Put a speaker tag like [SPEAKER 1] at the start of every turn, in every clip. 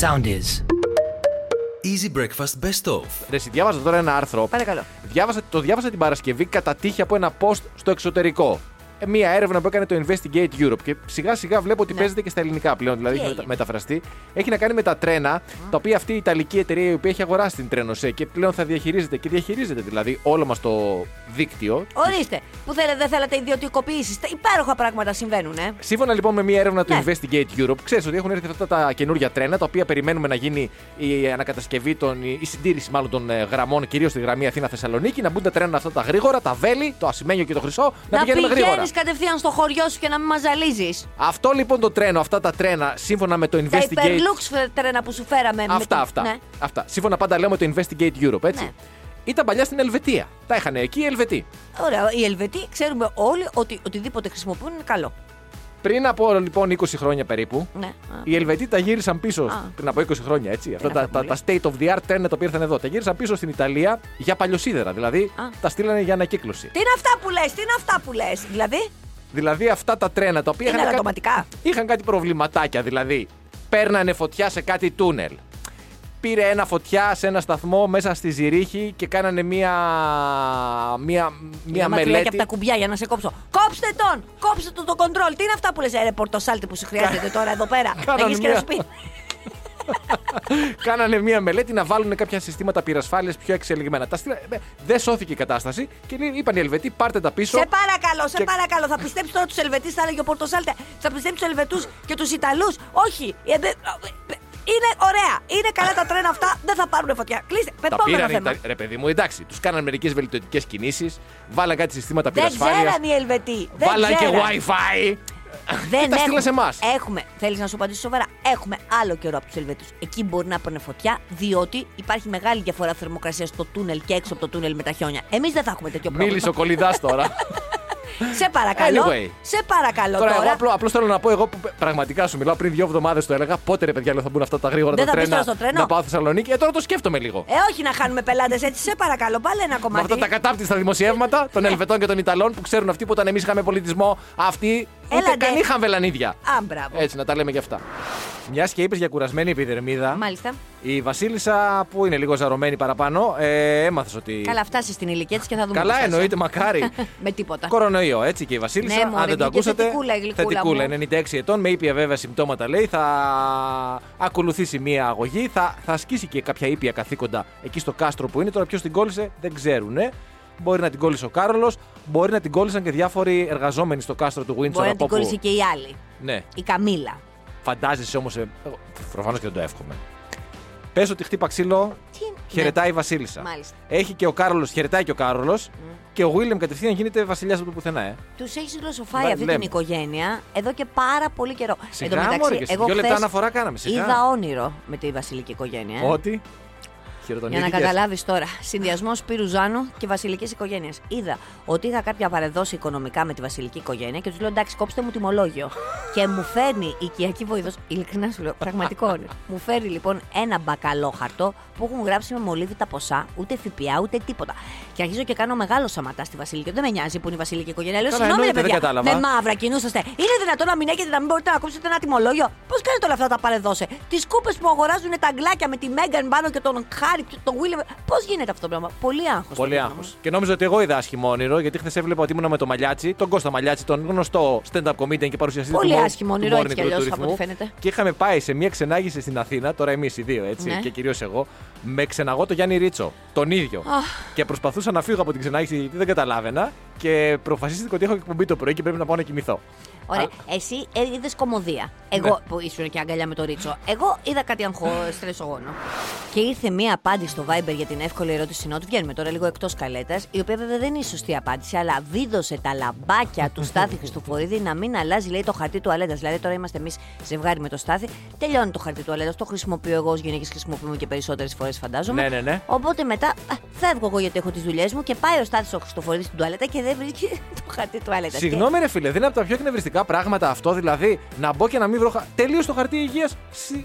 [SPEAKER 1] Sound is.
[SPEAKER 2] Easy Breakfast Best Of.
[SPEAKER 3] Ρε, εσύ, διάβαζα τώρα ένα άρθρο.
[SPEAKER 4] Παρακαλώ.
[SPEAKER 3] Διάβασα, το διάβασα την Παρασκευή κατά τύχη από ένα post στο εξωτερικό. Ε, Μία έρευνα που έκανε το Investigate Europe και σιγά σιγά βλέπω ότι
[SPEAKER 4] Ναι.
[SPEAKER 3] παίζεται και στα ελληνικά πλέον, δηλαδή
[SPEAKER 4] Τι
[SPEAKER 3] έχει
[SPEAKER 4] έγινε;
[SPEAKER 3] μετα- μεταφραστεί. Έχει να κάνει με τα τρένα, τα οποία αυτή η Ιταλική εταιρεία η οποία έχει αγοράσει την Τρένοσέ και πλέον θα διαχειρίζεται και διαχειρίζεται δηλαδή όλο μας το δίκτυο.
[SPEAKER 4] Ορίστε, που θέλετε, δεν θέλατε ιδιωτικοποιήσει. Υπέροχα πράγματα συμβαίνουν, ε.
[SPEAKER 3] Σύμφωνα λοιπόν με μια έρευνα του
[SPEAKER 4] Ναι.
[SPEAKER 3] Investigate Europe, ξέρεις ότι έχουν έρθει αυτά τα καινούργια τρένα, τα οποία περιμένουμε να γίνει η ανακατασκευή, των, η συντήρηση μάλλον των ε, γραμμών, κυρίως στη γραμμή Αθήνα-Θεσσαλονίκη, να μπουν τα τρένα αυτά τα γρήγορα, τα βέλη, το ασημένιο και το χρυσό, να,
[SPEAKER 4] Να
[SPEAKER 3] πηγαίνουμε γρήγορα.
[SPEAKER 4] Πηγαίνει κατευθείαν στο χωριό σου και να μην μας ζαλίζεις.
[SPEAKER 3] Αυτό λοιπόν το τρένο, αυτά τα τρένα, σύμφωνα με το
[SPEAKER 4] Τα
[SPEAKER 3] Investigate.
[SPEAKER 4] υπερλούξ τρένα που σου φέραμε. με
[SPEAKER 3] Αυτά,
[SPEAKER 4] το-
[SPEAKER 3] αυτά.
[SPEAKER 4] Ναι.
[SPEAKER 3] αυτά. Σύμφωνα πάντα λέω με το Investigate Europe, έτσι.
[SPEAKER 4] Ναι.
[SPEAKER 3] Ήταν παλιά στην Ελβετία. Τα είχαν εκεί οι Ελβετοί.
[SPEAKER 4] Ωραία, οι Ελβετοί ξέρουμε όλοι ότι οτιδήποτε χρησιμοποιούν είναι καλό.
[SPEAKER 3] Πριν από λοιπόν 20 χρόνια περίπου,
[SPEAKER 4] Ναι. Α.
[SPEAKER 3] οι Ελβετοί τα γύρισαν πίσω
[SPEAKER 4] Α.
[SPEAKER 3] πριν από 20 χρόνια, έτσι. Αυτά
[SPEAKER 4] είναι
[SPEAKER 3] τα,
[SPEAKER 4] αυτό
[SPEAKER 3] τα,
[SPEAKER 4] πολύ.
[SPEAKER 3] τα state of the art τρένα τα οποία ήρθαν εδώ. Τα γύρισαν πίσω στην Ιταλία για παλιοσίδερα. Δηλαδή
[SPEAKER 4] Α.
[SPEAKER 3] τα στείλανε για ανακύκλωση.
[SPEAKER 4] Τι είναι αυτά που λες, τι είναι αυτά που λες. Δηλαδή,
[SPEAKER 3] Δηλαδή αυτά τα τρένα τα οποία
[SPEAKER 4] Είναι
[SPEAKER 3] είχαν,
[SPEAKER 4] αλλατοματικά.
[SPEAKER 3] είχαν κάτι προβληματάκια. Δηλαδή παίρνανε φωτιά σε κάτι τούνελ. Πήρε ένα φωτιά σε ένα σταθμό μέσα στη Ζηρίχη και κάνανε μία, μία, μία
[SPEAKER 4] Άμα κλαίει και
[SPEAKER 3] μελέτη.
[SPEAKER 4] από τα κουμπιά για να σε κόψω. Κόψτε τον! Κόψτε τον το κοντρόλ. Τι είναι αυτά που λες, ρε πορτοσάλτη που σου χρειάζεται τώρα εδώ πέρα. να
[SPEAKER 3] Κάνανε
[SPEAKER 4] γίνει και να
[SPEAKER 3] μια-
[SPEAKER 4] σου πει.
[SPEAKER 3] Κάνανε μία μελέτη να βάλουν κάποια συστήματα πυρασφάλειας πιο εξελιγμένα. Τα στείλα... ε, Δεν σώθηκε η κατάσταση και λέει- είπαν οι Ελβετοί, πάρτε τα πίσω.
[SPEAKER 4] Σε παρακαλώ, σε
[SPEAKER 3] Και-
[SPEAKER 4] παρακαλώ. Θα πιστέψει τώρα τους Ελβετούς, θα έλεγε ο Πορτοσάλτε. Θα πιστέψει τους Ελβετούς και τους Ιταλούς. Όχι. ε, δε- ε, Είναι ωραία. Είναι καλά τα τρένα αυτά. Δεν θα πάρουν φωτιά. Κλείστε.
[SPEAKER 3] Τα
[SPEAKER 4] Πετώμενο
[SPEAKER 3] πήραν,
[SPEAKER 4] θέμα.
[SPEAKER 3] ρε παιδί μου, εντάξει. Τους κάναν μερικές βελτιωτικές κινήσεις, βάλαν κάτι συστήματα
[SPEAKER 4] Δεν
[SPEAKER 3] πυρασφάλειας.
[SPEAKER 4] ξέραν οι Ελβετοί. Δεν
[SPEAKER 3] Βάλαν και
[SPEAKER 4] ξέραν.
[SPEAKER 3] WiFi.
[SPEAKER 4] Δεν
[SPEAKER 3] τα στείλαν
[SPEAKER 4] έχουμε.
[SPEAKER 3] σε εμάς.
[SPEAKER 4] Έχουμε. Θέλεις να σου απαντήσω σοβαρά; Έχουμε άλλο καιρό από τους Ελβετούς. Εκεί μπορεί να πάνε φωτιά, διότι υπάρχει μεγάλη διαφορά θερμοκρασίας στο τούνελ και έξω από το τούνελ με τα χιόνια. Εμείς δεν θα έχουμε τέτοιο πρόβλημα.
[SPEAKER 3] Μίλησε ο κολυδά τώρα.
[SPEAKER 4] Σε παρακαλώ.
[SPEAKER 3] Anyway.
[SPEAKER 4] Σε παρακαλώ
[SPEAKER 3] τώρα,
[SPEAKER 4] τώρα.
[SPEAKER 3] εγώ απλώς, απλώς θέλω να πω, εγώ που πραγματικά σου μιλάω πριν δύο εβδομάδες το έλεγα. Πότε ρε παιδιά λέω, θα μπουν αυτά τα γρήγορα
[SPEAKER 4] Δεν
[SPEAKER 3] τα
[SPEAKER 4] θα μπεις
[SPEAKER 3] τρένα
[SPEAKER 4] τώρα στο τρένο;
[SPEAKER 3] να πάω Θεσσαλονίκη. Ε, τώρα το σκέφτομαι λίγο.
[SPEAKER 4] Ε, όχι να χάνουμε πελάτες έτσι. Σε παρακαλώ, πάλι ένα
[SPEAKER 3] Με
[SPEAKER 4] κομμάτι.
[SPEAKER 3] αυτά τα κατάπτυστα δημοσιεύματα των Ελβετών και των Ιταλών που ξέρουν αυτοί που όταν εμείς είχαμε πολιτισμό, αυτοί ούτε
[SPEAKER 4] Έλατε.
[SPEAKER 3] καν είχαν βελανίδια.
[SPEAKER 4] Α, μπράβο.
[SPEAKER 3] Έτσι, να τα λέμε και αυτά. Μιας και είπες για κουρασμένη επιδερμίδα.
[SPEAKER 4] Μάλιστα.
[SPEAKER 3] Η Βασίλισσα που είναι λίγο ζαρωμένη παραπάνω, ε, έμαθες ότι.
[SPEAKER 4] Καλά, φτάσεις στην ηλικία της και θα δούμε.
[SPEAKER 3] Καλά
[SPEAKER 4] πώς θα
[SPEAKER 3] εννοείται,
[SPEAKER 4] είσαι.
[SPEAKER 3] μακάρι.
[SPEAKER 4] Με τίποτα.
[SPEAKER 3] Κορονοϊό, έτσι και η Βασίλισσα.
[SPEAKER 4] Ναι, μωρέ,
[SPEAKER 3] αν δεν το
[SPEAKER 4] βγήκε
[SPEAKER 3] ακούσατε.
[SPEAKER 4] θετικούλα η γλυκούλα
[SPEAKER 3] θετικούλα,
[SPEAKER 4] μου.
[SPEAKER 3] 96 ετών, με ήπια βέβαια συμπτώματα λέει. Θα ακολουθήσει μία αγωγή. Θα, θα ασκήσει και κάποια ήπια καθήκοντα εκεί στο κάστρο που είναι. Τώρα ποιος την κόλλησε δεν ξέρουν. Μπορεί να την κόλλησε ο Κάρολος, μπορεί να την κόλλησαν και διάφοροι εργαζόμενοι στο κάστρο του Windsor.
[SPEAKER 4] Μπορεί να
[SPEAKER 3] από
[SPEAKER 4] την
[SPEAKER 3] όπου-
[SPEAKER 4] κόλλησε και η άλλη.
[SPEAKER 3] Ναι,
[SPEAKER 4] Η Καμίλα.
[SPEAKER 3] φαντάζεσαι όμως. Προφανώς και δεν το εύχομαι. Πες ότι χτύπα ξύλο,
[SPEAKER 4] Τι...
[SPEAKER 3] χαιρετάει
[SPEAKER 4] Ναι.
[SPEAKER 3] η Βασίλισσα.
[SPEAKER 4] Μάλιστα.
[SPEAKER 3] Έχει και ο Κάρολος, χαιρετάει και ο Κάρολος. Και ο Βίλεμ κατευθείαν γίνεται βασιλιάς από το πουθενά, ε.
[SPEAKER 4] Τους έχει γλωσσοφάει
[SPEAKER 3] Λέ-
[SPEAKER 4] αυτή
[SPEAKER 3] λέμε.
[SPEAKER 4] την οικογένεια εδώ και πάρα πολύ καιρό.
[SPEAKER 3] Σιγά, μωρέ, και σε δύο λεπτά
[SPEAKER 4] χθες
[SPEAKER 3] αναφορά κάναμε, σιγά.
[SPEAKER 4] Είδα όνειρο με τη βασιλική οικογένεια. ε.
[SPEAKER 3] Ότι;
[SPEAKER 4] Για να
[SPEAKER 3] Χειροτονήθηκες.
[SPEAKER 4] καταλάβεις τώρα. Συνδυασμός Σπύρου Ζάνου και βασιλικής οικογένειας. Είδα ότι είχα κάποια παρεδώσει οικονομικά με τη βασιλική οικογένεια και τους λέω εντάξει, κόψτε μου τιμολόγιο. και μου φέρνει η οικιακή βοήθο, ειλικρινά σου λέω, πραγματικό όνειρο. μου φέρει λοιπόν ένα μπακαλόχαρτο που έχουν γράψει με μολύβι τα ποσά, ούτε ΦΠΑ ούτε τίποτα. Και αρχίζω και κάνω μεγάλο σαματά στη βασιλική. Δεν με νοιάζει που είναι η βασιλική οικογένεια. Λέω
[SPEAKER 3] Καλά,
[SPEAKER 4] συγγνώμη, ρε
[SPEAKER 3] εννοείται, δεν
[SPEAKER 4] παιδιά.
[SPEAKER 3] κατάλαβα.
[SPEAKER 4] Με μαύρα κινούσαστε. Είναι δυνατόν να μην έχετε να μην μπορείτε να κόψετε ένα τιμολόγιο; Πώς κάνετε όλα αυτά τα παρεδώσε. Τις κούπες που αγοράζουν τα αγκλάκια με τη Μέγαν πάνω και τον Χάρη και τον Βίλεμ. Πώς γίνεται αυτό το πράγμα; Πολύ άγχος.
[SPEAKER 3] Πολύ άγχος. Και νόμιζα ότι εγώ είδα άσχημο όνειρο, γιατί χθες έβλεπα ότι ήμουν με το Μαλιάτσι, τον Κώστα Μαλιάτσι, τον γνωστό stand-up comedian και παρουσιαστή
[SPEAKER 4] Πολύ
[SPEAKER 3] του,
[SPEAKER 4] άσχημο
[SPEAKER 3] του
[SPEAKER 4] όνειρο,
[SPEAKER 3] morning
[SPEAKER 4] έτσι κι
[SPEAKER 3] crew του
[SPEAKER 4] αλλιώς, από
[SPEAKER 3] ρυθμού.
[SPEAKER 4] ό,τι φαίνεται.
[SPEAKER 3] Και είχαμε πάει σε μια ξενάγηση στην Αθήνα, τώρα εμείς οι δύο έτσι,
[SPEAKER 4] Ναι.
[SPEAKER 3] και κυρίως εγώ, με ξεναγό το Γιάννη Ρίτσο. Τον ίδιο. Και προσπαθούσα να φύγω από την ξενάγηση γιατί δεν καταλάβαινα και προφασίστηκα ότι έχω εκπομπή το πρωί και πρέπει να πάω να κοιμηθώ.
[SPEAKER 4] Ωραία. Εσύ είδες κομμωδία. Εγώ
[SPEAKER 3] Ναι.
[SPEAKER 4] που ήσουν και αγκαλιά με το Ρίτσο. Εγώ είδα κάτι αγχώ, στρεσογόνο. Και ήρθε μία απάντηση στο Viber για την εύκολη ερώτηση νότου. Βγαίνουμε τώρα λίγο εκτός καλέτας, η οποία βέβαια δεν είναι η σωστή απάντηση, αλλά βίδωσε τα λαμπάκια του Στάθη Χριστοφορίδη να μην αλλάζει, λέει, το χαρτί του αλέτα. Δηλαδή τώρα είμαστε εμείς ζευγάρι με το Στάθη. Τελειώνει το χαρτί του αλέτα. Το χρησιμοποιώ εγώ ως γυναίκες, χρησιμοποιούμε και περισσότερες φορές, φαντάζομαι.
[SPEAKER 3] Ναι, ναι, ναι.
[SPEAKER 4] Οπότε μετά α, φεύγω εγώ γιατί έχω τις δουλειές μου και πάει ο Στάθης ο Χριστοφορίδης στην τουαλέτα και δεν βρίσκει το χαρτί τουαλέτας.
[SPEAKER 3] Συγγνώμη, ρε φίλε, δεν είναι από τα πιο εκνευριστικά πράγματα αυτό. Δηλαδή, να μπω και να μην βρω. χα- Τελείω το χαρτί υγείας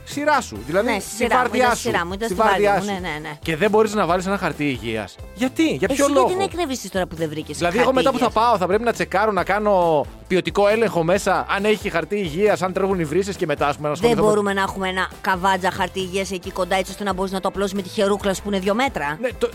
[SPEAKER 3] σειρά σου. Δηλαδή,
[SPEAKER 4] Ναι, στη
[SPEAKER 3] στη
[SPEAKER 4] σειρά μου,
[SPEAKER 3] βάρδιά
[SPEAKER 4] ήταν στη
[SPEAKER 3] σου.
[SPEAKER 4] σειρά μου, ήταν
[SPEAKER 3] στη
[SPEAKER 4] στη βάρδια
[SPEAKER 3] βάρδιά
[SPEAKER 4] μου,
[SPEAKER 3] σου.
[SPEAKER 4] ναι, ναι, ναι.
[SPEAKER 3] Και δεν μπορείς να βάλεις ένα χαρτί υγείας. Γιατί, για ποιο
[SPEAKER 4] Εσύ
[SPEAKER 3] λόγο;
[SPEAKER 4] γιατί να εκνευριστείς τώρα που δεν βρήκες.
[SPEAKER 3] Δηλαδή, εγώ μετά που θα πάω, θα πρέπει να τσεκάρω να κάνω ποιοτικό έλεγχο μέσα, αν έχει χαρτί υγείας, αν τρέχουν οι βρύσες και μετά, ας πούμε, να
[SPEAKER 4] Δεν
[SPEAKER 3] ασχοληθώ με-
[SPEAKER 4] μπορούμε να έχουμε ένα καβάτζα χαρτί υγείας εκεί κοντά έτσι ώστε να μπορείς να το απλώσεις με τη χερούκλα σου που είναι δύο μέτρα.
[SPEAKER 3] Ναι, το,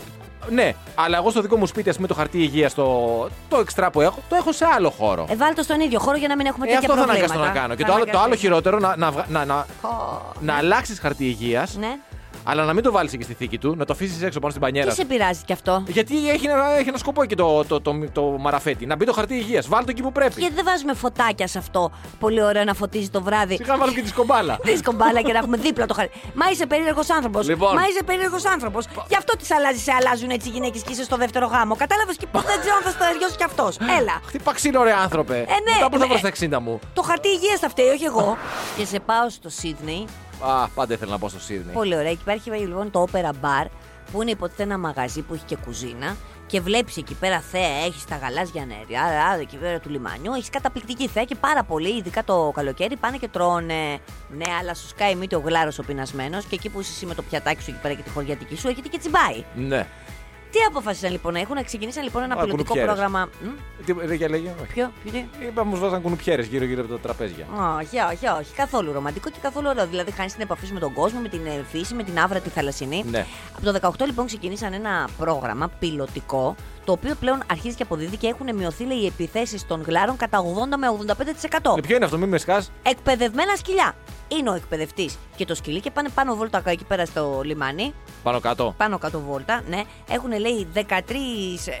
[SPEAKER 3] ναι, αλλά εγώ στο δικό μου σπίτι, ας πούμε, το χαρτί υγείας, το, το εξτρά που έχω, το έχω σε άλλο χώρο.
[SPEAKER 4] Ε, βάλτε το στον ίδιο χώρο για να μην έχουμε
[SPEAKER 3] Ε,
[SPEAKER 4] τέτοια
[SPEAKER 3] αυτό θα
[SPEAKER 4] προβλήματα.
[SPEAKER 3] αναγκαστώ να κάνω. Και
[SPEAKER 4] Θα
[SPEAKER 3] το άλλο, το άλλο
[SPEAKER 4] αναγκαστείς.
[SPEAKER 3] χειρότερο, να, να, βγα- να, να,
[SPEAKER 4] Ω,
[SPEAKER 3] να αλλάξεις χαρτί υγείας,
[SPEAKER 4] Ναι.
[SPEAKER 3] Αλλά να μην το βάλεις εκεί στη θήκη του, να το αφήσεις έξω πάνω στην
[SPEAKER 4] Τι
[SPEAKER 3] πανιέρα.
[SPEAKER 4] σε πειράζει κι αυτό;
[SPEAKER 3] Γιατί έχει ένα, έχει ένα σκοπό εκεί το, το, το, το, μαραφέτη. Να μπει το χαρτί υγείας. Βάλτε το εκεί που πρέπει.
[SPEAKER 4] Γιατί δεν βάζουμε φωτάκια σε αυτό. Πολύ ωραίο να φωτίζει το βράδυ.
[SPEAKER 3] Σιγά βάλω και τη σκομπάλα.
[SPEAKER 4] Δίσκο μπάλα και να έχουμε δίπλα το χαρτί. Μα είσαι περίεργος άνθρωπος.
[SPEAKER 3] Λοιπόν.
[SPEAKER 4] Μα είσαι περίεργος άνθρωπος. Γι' αυτό τις αλλάζει, σε αλλάζουν έτσι οι γυναίκες και είσαι στο δεύτερο γάμο. Κατάλαβες και πώς δεν ξέρω αν θα στο ταιριώσει κι αυτός. Έλα.
[SPEAKER 3] Χτύπα ξύλο, ρε άνθρωπε.
[SPEAKER 4] ναι,
[SPEAKER 3] Μετά που θα
[SPEAKER 4] ναι.
[SPEAKER 3] βρω στα 60 μου.
[SPEAKER 4] Το χαρτί υγείας θα φταίει, όχι εγώ. και σε πάω στο Σίδνεϊ.
[SPEAKER 3] Α, πάντα ήθελα να πάω στο Σίδνεϊ.
[SPEAKER 4] Πολύ ωραία. Εκεί υπάρχει λοιπόν το Opera Bar που είναι υποτίθεται ένα μαγαζί που έχει και κουζίνα. Και βλέπεις εκεί πέρα θέα, έχεις τα γαλάζια νεριά, άρα εκεί πέρα του λιμανιού. Έχεις καταπληκτική θέα και πάρα πολύ, ειδικά το καλοκαίρι, πάνε και τρώνε. Ναι, αλλά σου σκάει μύτη ο γλάρος ο πεινασμένος και εκεί που είσαι εσύ με το πιατάκι σου εκεί πέρα και τη χωριατική σου, έχετε και τσιμπάει.
[SPEAKER 3] Ναι.
[SPEAKER 4] Τι αποφάσισαν λοιπόν να έχουν, ξεκινήσαν λοιπόν ένα
[SPEAKER 3] Α,
[SPEAKER 4] πιλωτικό
[SPEAKER 3] κουνουπιέρες.
[SPEAKER 4] πρόγραμμα. Μ;
[SPEAKER 3] Τι, ρε, για λέγε. όχι.
[SPEAKER 4] Ποιο, ποιο, τι;
[SPEAKER 3] Είπαμε, μου βάζαν κουνουπιέρες γύρω-γύρω από τα τραπέζια.
[SPEAKER 4] Όχι, όχι, όχι. Καθόλου ρομαντικό και καθόλου ωραίο. Δηλαδή, χάνεις την επαφή σου με τον κόσμο, με την ε, φύση, με την άβρα τη θαλασσινή.
[SPEAKER 3] Ναι.
[SPEAKER 4] Από το 18 λοιπόν ξεκινήσαν ένα πρόγραμμα πιλωτικό, το οποίο πλέον αρχίζει και αποδίδει και έχουν μειωθεί λέει, οι επιθέσεις των γλάρων κατά 80 με 85%.
[SPEAKER 3] Ε, ποιο είναι αυτό, μην με σκάς.
[SPEAKER 4] Εκπαιδευμένα σκυλιά. Είναι ο εκπαιδευτής και το σκυλί και πάνε πάνω βόλτα εκεί πέρα στο λιμάνι.
[SPEAKER 3] Πάνω κάτω.
[SPEAKER 4] Πάνω κάτω βόλτα, ναι. Έχουν λέει 13,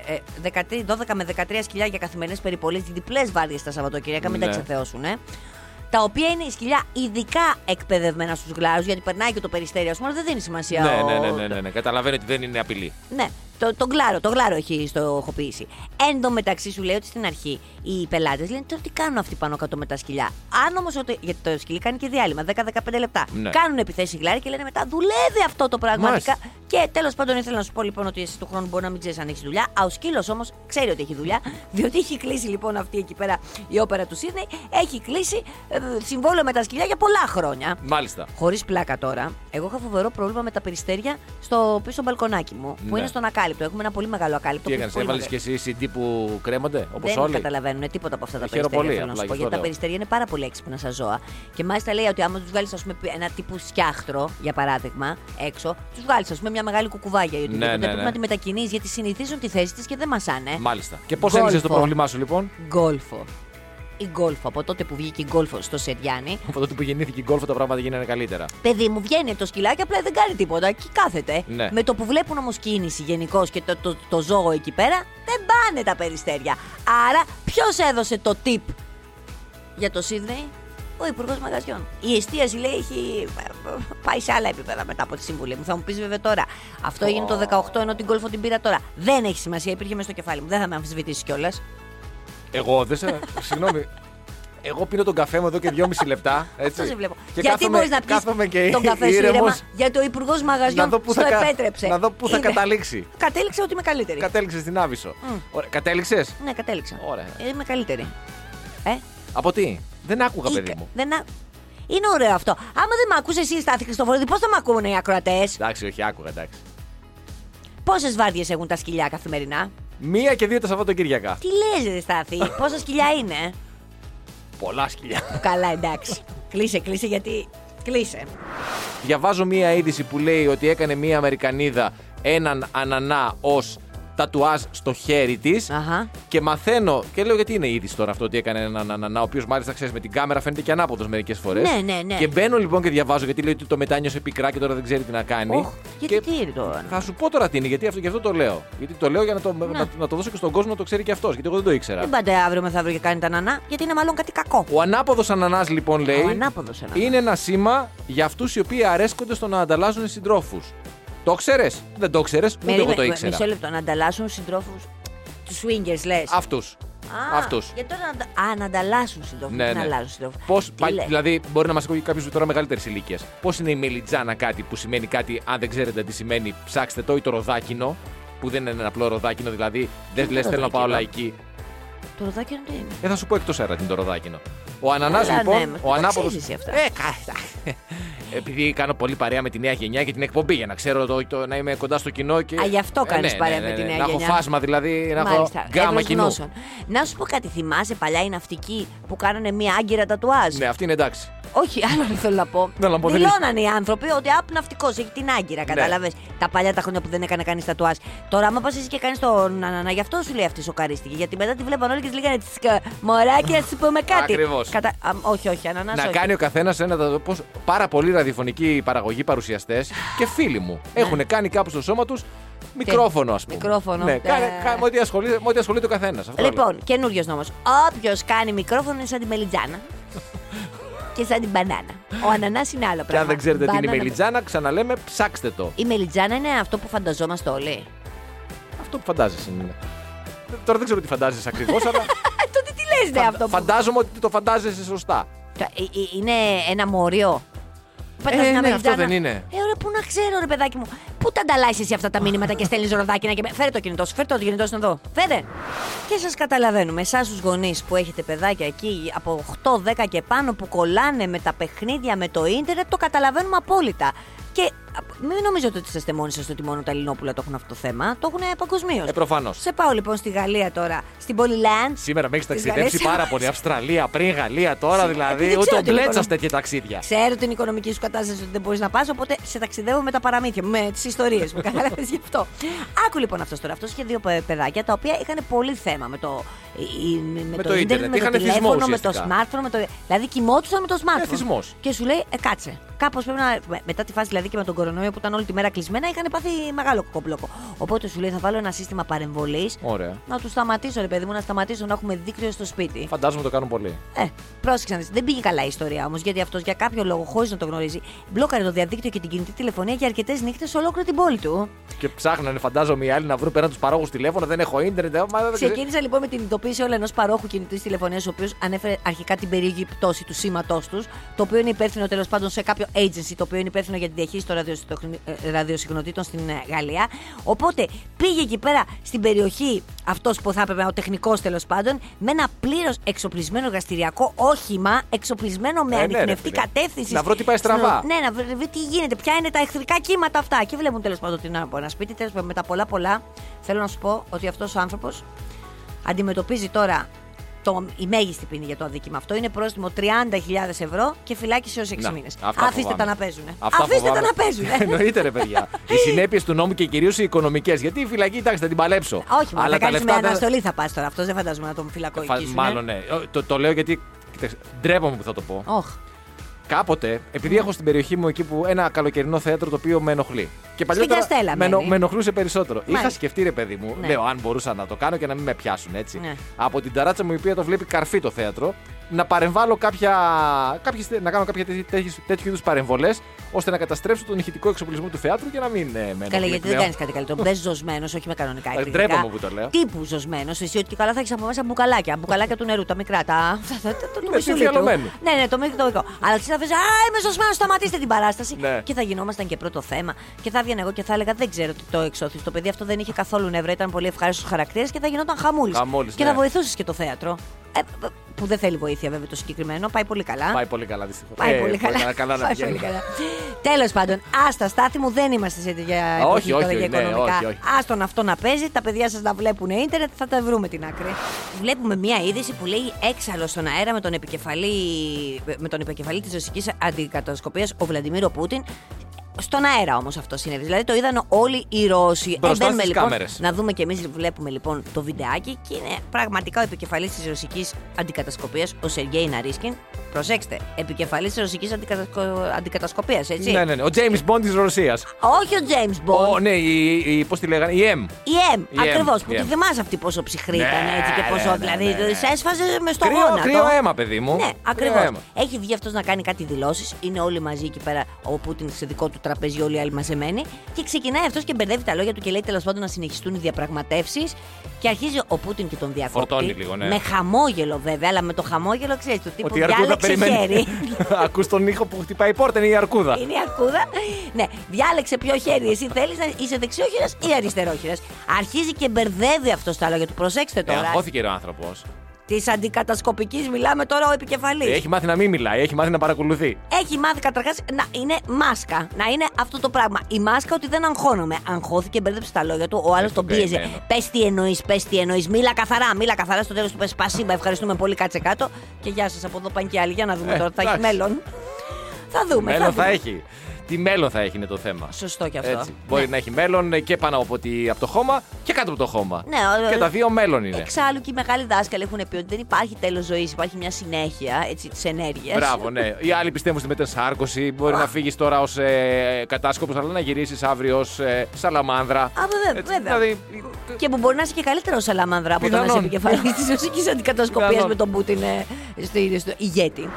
[SPEAKER 4] ε, 13, 12 με 13 σκυλιά για καθημερινές περιπολίες, διπλές βάρδιες τα Σαββατοκύριακα, μην τα
[SPEAKER 3] Ναι.
[SPEAKER 4] εξαθεώσουν. Ε. Τα οποία είναι σκυλιά ειδικά εκπαιδευμένα στους γλάρους, γιατί περνάει και το περιστέρι, ας πούμε, αλλά δεν δίνει σημασία.
[SPEAKER 3] Ναι,
[SPEAKER 4] ο-
[SPEAKER 3] ναι, ναι, ναι, ναι, ναι. Καταλαβαίνω ότι δεν είναι απειλή.
[SPEAKER 4] ναι, το, το γλάρο, το γλάρο έχει στοχοποιήσει. Εν τω μεταξύ σου λέει ότι στην αρχή οι πελάτες λένε τώρα τι κάνουν αυτοί πάνω κάτω με τα σκυλιά; Αν όμως. Γιατί το σκυλί κάνει και διάλειμμα 10-15 λεπτά.
[SPEAKER 3] Ναι.
[SPEAKER 4] Κάνουν επιθέσεις γλάρι και λένε μετά δουλεύει αυτό το πραγματικά.
[SPEAKER 3] Μάλιστα.
[SPEAKER 4] Και τέλος πάντων ήθελα να σου πω λοιπόν ότι εσύ του χρόνου μπορεί να μην ξέρεις αν έχεις δουλειά. Α, ο σκύλος όμως ξέρει ότι έχει δουλειά. Διότι έχει κλείσει λοιπόν αυτή εκεί πέρα η όπερα του Σίδνεϊ. Έχει κλείσει ε, συμβόλαιο με τα σκυλιά για πολλά χρόνια.
[SPEAKER 3] Μάλιστα.
[SPEAKER 4] Χωρίς πλάκα τώρα, εγώ είχα φοβερό πρόβλημα με τα περιστέρια στο πίσω μπαλκονάκι μου, που
[SPEAKER 3] Ναι.
[SPEAKER 4] είναι στον ακάλυπτο. Έχουμε ένα πολύ μεγάλο ακάλυπτο.
[SPEAKER 3] Τι
[SPEAKER 4] που
[SPEAKER 3] έκανες,
[SPEAKER 4] είναι πολύ
[SPEAKER 3] έβαλες και
[SPEAKER 4] μεγάλο.
[SPEAKER 3] εσύ CD που κρέμονται, όπως
[SPEAKER 4] Δεν
[SPEAKER 3] όλοι;
[SPEAKER 4] καταλαβαίνουν τίποτα από αυτά τα
[SPEAKER 3] Ε, χαίρομαι
[SPEAKER 4] περιστέρια.
[SPEAKER 3] πολύ,
[SPEAKER 4] θέλω να
[SPEAKER 3] απλά
[SPEAKER 4] σου πω,
[SPEAKER 3] γι'
[SPEAKER 4] γιατί
[SPEAKER 3] αυτό
[SPEAKER 4] τα
[SPEAKER 3] λέω.
[SPEAKER 4] περιστέρια είναι πάρα πολύ έξυπνα σαν ζώα. Και μάλιστα λέει ότι άμα τους βγάλεις ένα τύπου σκιάχτρο, για παράδειγμα, έξω, τους βγάλεις ας πούμε μια μεγάλη κουκουβάγια. Γιατί
[SPEAKER 3] Ναι, ναι,
[SPEAKER 4] πρέπει
[SPEAKER 3] ναι.
[SPEAKER 4] να τη μετακινείς γιατί συνηθίζουν τη θέση της και δεν μασάνε.
[SPEAKER 3] Μάλιστα. Και πώς
[SPEAKER 4] Γκόλφο.
[SPEAKER 3] έλυσε το πρόβλημά σου, λοιπόν;
[SPEAKER 4] Γκόλφο. Η γκόλφο, από τότε που βγήκε η γκόλφο στο Σεριάνι,
[SPEAKER 3] Από τότε που γεννήθηκε η γκολφο τα πράγματα γίνανε καλύτερα.
[SPEAKER 4] Παιδί μου βγαίνει από το σκυλάκι, απλά δεν κάνει τίποτα και κάθεται.
[SPEAKER 3] Ναι.
[SPEAKER 4] Με το που βλέπουν όμως κίνηση γενικώ και το, το, το ζώο εκεί πέρα, δεν πάνε τα περιστέρια. Άρα, ποιος έδωσε το tip για το Σίδνεϊ, ο Υπουργός Μαγαζιών. Η εστίαση λέει έχει πάει σε άλλα επίπεδα μετά από τη συμβουλή μου. Θα μου πεις βέβαια τώρα. Αυτό έγινε το 18 ενώ την κόλφο την πήρα τώρα. Δεν έχει σημασία, υπήρχε μέσα στο κεφάλι μου. Δεν θα με αμφισβητήσεις κιόλας.
[SPEAKER 3] Εγώ δεν σε. Συγγνώμη. Εγώ πίνω τον καφέ μου εδώ και δυόμιση λεπτά. Έτσι.
[SPEAKER 4] Αυτό σε βλέπω.
[SPEAKER 3] Και
[SPEAKER 4] Γιατί
[SPEAKER 3] κάθομαι-
[SPEAKER 4] μπορείς να πεις
[SPEAKER 3] κάθομαι και
[SPEAKER 4] τον καφέ σου
[SPEAKER 3] ήρεμος
[SPEAKER 4] ήρεμα, γιατί ο Υπουργός Μαγαζιών
[SPEAKER 3] να δω πού
[SPEAKER 4] στο
[SPEAKER 3] θα κα-
[SPEAKER 4] επέτρεψε.
[SPEAKER 3] να δω πού θα
[SPEAKER 4] Είναι-
[SPEAKER 3] καταλήξει.
[SPEAKER 4] Κατέληξε ότι είμαι καλύτερη.
[SPEAKER 3] Κατέληξες στην Άβυσσο. Ωραία, Κατέληξες;
[SPEAKER 4] Ναι, κατέληξα.
[SPEAKER 3] Ωραία.
[SPEAKER 4] Ε, Είμαι καλύτερη. Ε,
[SPEAKER 3] Από τι; Δεν άκουγα,
[SPEAKER 4] ή-
[SPEAKER 3] παιδί μου.
[SPEAKER 4] Δεν α... Είναι ωραίο αυτό. Άμα δεν με ακούσε εσύ, Στάθη Χριστοφορίδη, πώς θα με ακούνε οι ακροατές;
[SPEAKER 3] Εντάξει, όχι, άκουγα, εντάξει.
[SPEAKER 4] Πόσες βάρδιες έχουν τα σκυλιά καθημερινά;
[SPEAKER 3] Μία και δύο τα Σαββατοκύριακα.
[SPEAKER 4] Τι λες ρε Στάθη, πόσα σκυλιά είναι;
[SPEAKER 3] Πολλά σκυλιά.
[SPEAKER 4] Καλά, εντάξει. κλείσε, κλείσε γιατί. Κλείσε.
[SPEAKER 3] Διαβάζω μία είδηση που λέει ότι έκανε μία Αμερικανίδα έναν ανανά ως τατουάζ στο χέρι της.
[SPEAKER 4] Αχα.
[SPEAKER 3] Και μαθαίνω, και λέω γιατί είναι είδηση τώρα αυτό ότι έκανε έναν ανανά, ο οποίος μάλιστα ξέρεις με την κάμερα φαίνεται και ανάποδος μερικές φορές.
[SPEAKER 4] Ναι, ναι, ναι.
[SPEAKER 3] Και μπαίνω λοιπόν και διαβάζω γιατί λέει ότι το μετάνιωσε πικρά και τώρα δεν ξέρει τι να κάνει.
[SPEAKER 4] Οχ, γιατί
[SPEAKER 3] και
[SPEAKER 4] τι είναι τώρα.
[SPEAKER 3] θα σου πω τώρα τι είναι, γιατί αυτό, γι' αυτό το λέω. Γιατί το λέω για να το, να, να το δώσω και στον κόσμο να το ξέρει και αυτός, γιατί εγώ δεν το ήξερα.
[SPEAKER 4] Δεν πάτε αύριο μεθαύριο και κάνετε νανά, γιατί είναι μάλλον κάτι κακό.
[SPEAKER 3] Ο ανάποδος ανανάς λοιπόν λέει.
[SPEAKER 4] Ο ανάποδος ανανάς.
[SPEAKER 3] Είναι ένα σήμα για αυτούς οι οποίοι αρέσκονται στο να ανταλλάζουν συντρόφους. Το ξέρει, δεν το ξέρει, ούτε εγώ το
[SPEAKER 4] Περίμενε,
[SPEAKER 3] ήξερα;
[SPEAKER 4] Μισό λεπτό, να ανταλλάσσουν συντρόφους. Τους swingers λες.
[SPEAKER 3] Αυτούς. Αυτούς.
[SPEAKER 4] Γιατί τώρα να, αντα- α, να ανταλλάσσουν συντρόφους.
[SPEAKER 3] Ναι,
[SPEAKER 4] να
[SPEAKER 3] ναι.
[SPEAKER 4] αλλάζουν συντρόφους.
[SPEAKER 3] Πώς,
[SPEAKER 4] Τι
[SPEAKER 3] πα-
[SPEAKER 4] λέει.
[SPEAKER 3] δηλαδή, μπορεί να μας ακούει κάποιος τώρα μεγαλύτερης ηλικίας. Πώς είναι η μελιτζάνα κάτι που σημαίνει κάτι, αν δεν ξέρετε τι σημαίνει, ψάξτε το, ή το ροδάκινο, που δεν είναι ένα απλό ροδάκινο, δηλαδή δεν
[SPEAKER 4] είναι
[SPEAKER 3] λες
[SPEAKER 4] το
[SPEAKER 3] θέλω να πάω
[SPEAKER 4] ροδάκινο;
[SPEAKER 3] λαϊκή.
[SPEAKER 4] Το ροδάκινο τι είναι;
[SPEAKER 3] Ε, θα σου πω εκτός αέρα τι είναι το ροδάκινο. Ο ανανάς
[SPEAKER 4] Καλά,
[SPEAKER 3] λοιπόν.
[SPEAKER 4] ναι,
[SPEAKER 3] ο
[SPEAKER 4] τα
[SPEAKER 3] ανάποδο.
[SPEAKER 4] ξέρεις εσύ αυτά.
[SPEAKER 3] Ε, κα- Επειδή κάνω πολύ παρέα με τη νέα γενιά και την εκπομπή για να ξέρω το, το- να είμαι κοντά στο κοινό. Και...
[SPEAKER 4] Α, γι' αυτό
[SPEAKER 3] Ε,
[SPEAKER 4] κάνεις
[SPEAKER 3] ναι,
[SPEAKER 4] παρέα
[SPEAKER 3] ναι,
[SPEAKER 4] με τη
[SPEAKER 3] ναι,
[SPEAKER 4] νέα
[SPEAKER 3] να
[SPEAKER 4] γενιά.
[SPEAKER 3] έχω φάσμα δηλαδή, να έχω
[SPEAKER 4] Μάλιστα.
[SPEAKER 3] γκάμα
[SPEAKER 4] Εύρος
[SPEAKER 3] κοινού.
[SPEAKER 4] γνώσεων. Να σου πω κάτι, θυμάσαι παλιά οι ναυτικοί που κάνανε μία άγκυρα τατουάζ;
[SPEAKER 3] Ναι, αυτή είναι εντάξει.
[SPEAKER 4] Όχι, άλλο δεν θέλω να πω.
[SPEAKER 3] Θέλω να πω, δεν
[SPEAKER 4] Δηλώνανε οι άνθρωποι ότι απ' ναυτικός έχει την άγκυρα,
[SPEAKER 3] Ναι.
[SPEAKER 4] κατάλαβες. Τα παλιά τα χρόνια που δεν έκανε κανείς τατουάζ. Τώρα, άμα πας εσύ και κάνεις τον Ανανά, γι' αυτό σου λέει αυτή σοκαρίστηκε. Γιατί μετά τη βλέπαν όλοι και τη λέγανε Τσικα, Μωράκι, να σου πούμε κάτι.
[SPEAKER 3] Ακριβώς.
[SPEAKER 4] Κατα... Α, όχι, όχι, Ανανάς.
[SPEAKER 3] να
[SPEAKER 4] όχι.
[SPEAKER 3] κάνει ο καθένας ένα. τα- Πώς, πάρα πολλοί ραδιοφωνικοί παραγωγοί παρουσιαστές και φίλοι μου έχουν κάνει κάπου στο σώμα τους μικρόφωνο, ας πούμε.
[SPEAKER 4] Μικρόφωνο.
[SPEAKER 3] Ναι,
[SPEAKER 4] Ε.
[SPEAKER 3] κάνε, κάνε, με ό,τι ασχολείται, με ό,τι ασχολείται ο καθένας.
[SPEAKER 4] Λοιπόν, καινούριος νόμος. Όποιος κάνει μικρόφωνο είναι σαν τη μελιτζάνα. και σαν την μπανάνα. Ο ανανάς είναι άλλο πράγμα.
[SPEAKER 3] Και αν δεν ξέρετε τι είναι η
[SPEAKER 4] Μπανάνα-
[SPEAKER 3] μελιτζάνα, ξαναλέμε, ψάξτε το.
[SPEAKER 4] Η μελιτζάνα είναι αυτό που φανταζόμαστε όλοι.
[SPEAKER 3] Αυτό που φαντάζεσαι είναι. Τώρα δεν ξέρω τι φαντάζεσαι ακριβώς, αλλά
[SPEAKER 4] Τότε τι λες ναι αυτό που...
[SPEAKER 3] φαντάζομαι ότι το φαντάζεσαι σωστά.
[SPEAKER 4] Τα- ε, ε, Είναι ένα μόριο. Πέτας
[SPEAKER 3] Ε,
[SPEAKER 4] μια
[SPEAKER 3] ναι,
[SPEAKER 4] μελιτζάνα.
[SPEAKER 3] αυτό δεν είναι.
[SPEAKER 4] Ε, ωραία, πού να ξέρω, ρε παιδάκι μου. Πού τα ανταλλάσσει εσύ αυτά τα μήνυματα και στέλνεις ροδάκινα και. με- Φέρε το κινητό σου, φέρε το κινητό σου εδώ. Φέρε. Και σας καταλαβαίνουμε, εσάς τους γονείς που έχετε παιδάκια εκεί από 8-10 και πάνω που κολλάνε με τα παιχνίδια, με το ίντερνετ, το καταλαβαίνουμε απόλυτα. Και α, μην νομίζετε ότι είστε μόνοι σας ότι μόνο τα Ελληνόπουλα το έχουν αυτό το θέμα. Το έχουν παγκοσμίως.
[SPEAKER 3] Ε, προφανώς.
[SPEAKER 4] Σε πάω λοιπόν στη Γαλλία τώρα, στην Πολυλάντ.
[SPEAKER 3] Σήμερα με έχεις
[SPEAKER 4] Της
[SPEAKER 3] ταξιδέψει
[SPEAKER 4] Γαλλίας.
[SPEAKER 3] πάρα πολύ. Αυστραλία, πριν Γαλλία, τώρα δηλαδή.
[SPEAKER 4] Επειδή
[SPEAKER 3] Ούτε
[SPEAKER 4] ξέρω
[SPEAKER 3] ο
[SPEAKER 4] την
[SPEAKER 3] Μπλέτσα
[SPEAKER 4] οικονομία.
[SPEAKER 3] τέτοια ταξίδια.
[SPEAKER 4] Ξέρω την οικονομική σου κατάσταση ότι δεν μπορείς να πας, οπότε σε ταξιδεύω με τα παραμύθια μου, με τις ιστορίες μου. Κατάλαβες γι' αυτό. Άκου λοιπόν αυτός τώρα. Αυτός είχε δύο παι- παιδάκια τα οποία είχαν πολύ θέμα με το, η- η- με
[SPEAKER 3] Με
[SPEAKER 4] το,
[SPEAKER 3] το
[SPEAKER 4] ίντερνετ,
[SPEAKER 3] ίντερνετ.
[SPEAKER 4] με το
[SPEAKER 3] Είχαν θυσμός
[SPEAKER 4] τηλέφωνο, με το
[SPEAKER 3] ουσιαστικά.
[SPEAKER 4] smartphone. Με το... Δηλαδή κοιμόντουσαν με το smartphone.
[SPEAKER 3] θυσμός.
[SPEAKER 4] Και σου λέει, ε, κάτσε. Κάπως πρέπει να. με- Μετά τη φάση δηλαδή και με τον κορονοϊό που ήταν όλη τη μέρα κλεισμένα, είχαν πάθει μεγάλο κομπλόκο. Οπότε σου λέει, θα βάλω ένα σύστημα παρεμβολής.
[SPEAKER 3] Ωραία.
[SPEAKER 4] Να του σταματήσω, ρε παιδί μου, να σταματήσω να έχουμε δίκτυο στο σπίτι.
[SPEAKER 3] Φαντάζομαι το κάνουν πολύ.
[SPEAKER 4] Ε, πρόσεξε να δεις. Δεν πήγε καλά η ιστορία όμως, γιατί αυτός για κάποιο λόγο, χωρίς να το γνωρίζει, μπλόκαρε το διαδίκτυο και την κινητή τηλεφωνία για αρκετές νύχτες σε ολόκληρη την πόλη του.
[SPEAKER 3] Και ψάχνανε, φαντάζομαι, οι άλλοι να βρουν πέραν τους παρόγου τηλέφωνα. Δεν έχω ίντερνετ. ε, μα δεν ξέρω.
[SPEAKER 4] Ξεκίνησα λοιπόν με την ειδοποίηση όλου ενός παρόχου κινητής τηλεφωνίας, ο οποίος ανέφερε αρχικά την περίεργη πτώση του σήματός τους, το οποίο είναι υπεύθυνο τέλος πάντων σε κάποιο agency, το οποίο είναι υπεύθυνο για τη διαχείριση των ραδιοσυχνο- ε, ραδιοσυχνοτήτων στην ε, Γαλλία. Οπότε πήγε εκεί πέρα στην περιοχή αυτός που θα έπρεπε, ο τεχνικός τέλος πάντων, με ένα πλήρως εξοπλισμένο εργαστηριακό όχημα, εξοπλισμένο με
[SPEAKER 3] Ε, ναι, ρε
[SPEAKER 4] ανιχνευτή
[SPEAKER 3] φίλε.
[SPEAKER 4] κατεύθυνση.
[SPEAKER 3] Να βρω τι πάει στραβά.
[SPEAKER 4] Ναι, να βρει τι γίνεται, ποια είναι τα εχθρικά κύματα αυτά. Και βλέπουν τέλος πάντων ότι είναι από ένα σπίτι. Τέλος πάντων, με τα πολλά πολλά, θέλω να σου πω ότι αυτός ο άνθρωπος αντιμετωπίζει τώρα το, η μέγιστη ποινή για το αδίκημα αυτό. Είναι πρόστιμο 30.000 ευρώ και φυλάκιση έω 6
[SPEAKER 3] Να,
[SPEAKER 4] μήνες.
[SPEAKER 3] αυτά
[SPEAKER 4] Αφήστε
[SPEAKER 3] φοβάμαι.
[SPEAKER 4] τα να παίζουν.
[SPEAKER 3] Αυτά
[SPEAKER 4] Αφήστε
[SPEAKER 3] φοβάμαι.
[SPEAKER 4] τα να παίζουν.
[SPEAKER 3] Εννοείται, ρε παιδιά. οι συνέπειες του νόμου και κυρίως οι οικονομικές. Γιατί η φυλακή, εντάξει, θα την παλέψω.
[SPEAKER 4] Όχι, μόνο θα
[SPEAKER 3] τα
[SPEAKER 4] κάνεις με
[SPEAKER 3] λεφτά δεν-
[SPEAKER 4] αναστολή θα πας τώρα. Αυτός δεν φαντάζομαι να τον
[SPEAKER 3] Φα-
[SPEAKER 4] φυλακοϊκήσουν.
[SPEAKER 3] Μάλλον ναι. Ο, Το, το λέω γιατί. Κοίταξε, ντρέπομαι που θα το πω.
[SPEAKER 4] Όχ.
[SPEAKER 3] Κάποτε, επειδή έχω στην περιοχή μου εκεί που ένα καλοκαιρινό θέατρο το οποίο με ενοχλεί. Και παλιότερα
[SPEAKER 4] Γιαστέλα
[SPEAKER 3] με, ενο-
[SPEAKER 4] μένει.
[SPEAKER 3] με ενοχλούσε περισσότερο. Είχα
[SPEAKER 4] Μάλιστα.
[SPEAKER 3] σκεφτεί, ρε παιδί μου,
[SPEAKER 4] Ναι.
[SPEAKER 3] λέω αν μπορούσα να το κάνω και να μην με πιάσουν έτσι.
[SPEAKER 4] Ναι.
[SPEAKER 3] Από την ταράτσα μου η οποία το βλέπει καρφί το θέατρο, να παρεμβάλλω κάποια. Κάποιες, να κάνω κάποια τέτοιου, τέτοιου, τέτοιου είδους παρεμβολές ώστε να καταστρέψω τον ηχητικό εξοπλισμό του θεάτρου και να μην ε, με ενοχλεί
[SPEAKER 4] Καλά, γιατί δεν
[SPEAKER 3] πλέον.
[SPEAKER 4] κάνεις κάτι καλύτερο. Μπε ζωσμένος, όχι με κανονικά
[SPEAKER 3] Ε,
[SPEAKER 4] εκρηκτικά.
[SPEAKER 3] ντρέπομαι που το λέω.
[SPEAKER 4] Τύπου ζωσμένος. Εσύ ότι και καλά θα έχεις από μέσα μπουκαλάκια. Μπουκαλάκια του νερού, τα μικρά. Τα. τα- τα- το- το
[SPEAKER 3] Ναι,
[SPEAKER 4] μισούλι του.
[SPEAKER 3] συμφιαλωμένου.
[SPEAKER 4] Ναι, ναι, το μικρό. το μικρό. Αλλά εσύ θα πει Α, είμαι ζωσμένος, σταματήστε την παράσταση.
[SPEAKER 3] Ναι.
[SPEAKER 4] Και θα γινόμασταν και πρώτο θέμα. Και θα έβγαινα εγώ και θα έλεγα Δεν ξέρω τι το εξώθη. Το παιδί αυτό δεν είχε καθόλου νεύρα, ήταν πολύ ευχάριστος χαρακτήρα και θα γινόταν χαμούλης.
[SPEAKER 3] Χαμούλης,
[SPEAKER 4] Και
[SPEAKER 3] ναι.
[SPEAKER 4] θα βοηθούσες και το θέατρο. Ε, που δεν θέλει βοήθεια βέβαια το συγκεκριμένο. Πάει πολύ καλά.
[SPEAKER 3] Πάει πολύ καλά δυστυχώς.
[SPEAKER 4] Πάει πολύ καλά.
[SPEAKER 3] καλά να
[SPEAKER 4] Πάει
[SPEAKER 3] πηγαίνει.
[SPEAKER 4] πολύ καλά. Τέλος πάντων, άστα στάθη μου, δεν είμαστε σε τέτοια
[SPEAKER 3] Όχι,
[SPEAKER 4] εποχή τώρα
[SPEAKER 3] όχι,
[SPEAKER 4] για
[SPEAKER 3] ναι,
[SPEAKER 4] οικονομικά.
[SPEAKER 3] όχι, όχι.
[SPEAKER 4] Άστον αυτό να παίζει, τα παιδιά σας να βλέπουν ίντερνετ, θα τα βρούμε την άκρη. Βλέπουμε μία είδηση που λέει έξαλλος στον αέρα με τον επικεφαλή, με τον επικεφαλή της ρωσικής αντικατασκοπίας, ο Βλαντιμίρο Πούτιν. Στον αέρα όμως αυτό συνέβη. Δηλαδή το είδαν όλοι οι Ρώσοι.
[SPEAKER 3] Μπροστά
[SPEAKER 4] μπαίνουμε,
[SPEAKER 3] στις
[SPEAKER 4] λοιπόν,
[SPEAKER 3] κάμερες.
[SPEAKER 4] να δούμε και εμείς βλέπουμε λοιπόν το βιντεάκι και είναι πραγματικά ο επικεφαλής της ρωσικής αντικατασκοπίας, ο Σεργέη Ναρίσκιν. Προσέξτε, επικεφαλής της ρωσικής αντικατασκοπίας, έτσι;
[SPEAKER 3] Ναι, ναι, ναι. Ο James Bond της Ρωσίας.
[SPEAKER 4] Όχι ο James Bond.
[SPEAKER 3] Ναι, η, η, πώς τη λέγανε, η M.
[SPEAKER 4] Η M,
[SPEAKER 3] Η M,
[SPEAKER 4] ακριβώς.
[SPEAKER 3] η
[SPEAKER 4] Που τη
[SPEAKER 3] M.
[SPEAKER 4] θυμάσαι αυτή πόσο ψυχρή
[SPEAKER 3] Ναι,
[SPEAKER 4] ήταν έτσι και πόσο.
[SPEAKER 3] ναι, ναι,
[SPEAKER 4] δηλαδή,
[SPEAKER 3] ναι, ναι.
[SPEAKER 4] σε έσφαζε με στο
[SPEAKER 3] Κρύο,
[SPEAKER 4] γόνατο.
[SPEAKER 3] κρύο αίμα, παιδί μου.
[SPEAKER 4] Ναι,
[SPEAKER 3] Κρύο
[SPEAKER 4] ακριβώς.
[SPEAKER 3] αίμα.
[SPEAKER 4] Έχει βγει αυτός να κάνει κάτι δηλώσεις. Είναι όλοι μαζί εκεί πέρα. Ο Πούτιν σε δικό του τραπέζι, όλοι οι άλλοι μαζεμένοι. Και ξεκινάει αυτός και μπερδεύει τα λόγια του και λέει τέλος πάντων να συνεχιστούν οι διαπραγματεύσεις. Και αρχίζει ο Πούτιν και τον διακόπτει.
[SPEAKER 3] Φορτώνει λίγο, ναι.
[SPEAKER 4] Με χαμόγελο βέβαια, αλλά με το χαμόγελο ξέρεις του τύπου
[SPEAKER 3] Ότι αρκούν τα
[SPEAKER 4] διάλεξε
[SPEAKER 3] περιμένει.
[SPEAKER 4] χέρι.
[SPEAKER 3] Ακούς τον ήχο που χτυπάει η πόρτα, είναι η αρκούδα.
[SPEAKER 4] Είναι η αρκούδα. Ναι, διάλεξε ποιο χέρι εσύ θέλεις να είσαι δεξιόχειρα ή αριστερόχειρα. Αρχίζει και μπερδεύει αυτό τα λόγια του. Προσέξτε
[SPEAKER 3] Ε,
[SPEAKER 4] τώρα.
[SPEAKER 3] αγχώθηκε ο άνθρωπος.
[SPEAKER 4] Της αντικατασκοπικής μιλάμε τώρα ο επικεφαλής.
[SPEAKER 3] Έχει μάθει να μην μιλάει, έχει μάθει να παρακολουθεί.
[SPEAKER 4] Έχει μάθει καταρχάς να είναι μάσκα. Να είναι αυτό το πράγμα. Η μάσκα ότι δεν αγχώνομαι. Αγχώθηκε, μπέρδεψε τα λόγια του. Ο άλλος
[SPEAKER 3] Ε,
[SPEAKER 4] τον
[SPEAKER 3] το
[SPEAKER 4] πίεζε.
[SPEAKER 3] περιμένω.
[SPEAKER 4] Πες τι εννοείς, πες τι εννοείς. Μίλα καθαρά, μίλα καθαρά. Στο τέλος του πες Σπασίμπα, ευχαριστούμε πολύ, κάτσε κάτω. Και γεια σας από εδώ πάνε και άλλοι. Για να δούμε
[SPEAKER 3] Ε,
[SPEAKER 4] τώρα, θα έχει
[SPEAKER 3] εντάξει.
[SPEAKER 4] μέλλον. Θα δούμε.
[SPEAKER 3] μέλλον θα
[SPEAKER 4] δούμε.
[SPEAKER 3] έχει. Τι μέλλον θα έχει είναι το θέμα.
[SPEAKER 4] Σωστό κι αυτό.
[SPEAKER 3] Έτσι. Μπορεί να έχει μέλλον και πάνω από, τη, από το χώμα και κάτω από το χώμα.
[SPEAKER 4] Ναι, ο-
[SPEAKER 3] και τα δύο μέλλον είναι.
[SPEAKER 4] Εξάλλου και οι μεγάλοι δάσκαλοι έχουν πει ότι δεν υπάρχει τέλος ζωής, υπάρχει μια συνέχεια της ενέργειας.
[SPEAKER 3] Μπράβο, ναι. Οι άλλοι πιστεύουν στη μετεσάρκωση. Μπορεί να φύγεις τώρα ως ε, κατάσκοπος, αλλά να γυρίσεις αύριο ως ε, σαλαμάνδρα.
[SPEAKER 4] Α, βέβαια,
[SPEAKER 3] Έτσι,
[SPEAKER 4] βέβαια.
[SPEAKER 3] Δηλαδή,
[SPEAKER 4] Και που μπορεί να είσαι και καλύτερος σαλαμάνδρα από το να είσαι
[SPEAKER 3] Πιθανόν.
[SPEAKER 4] επικεφαλής της ρωσική αντικατασκοπίας
[SPEAKER 3] Πιθανόν.
[SPEAKER 4] με τον Πούτιν ε, στο, στο ηγέτη.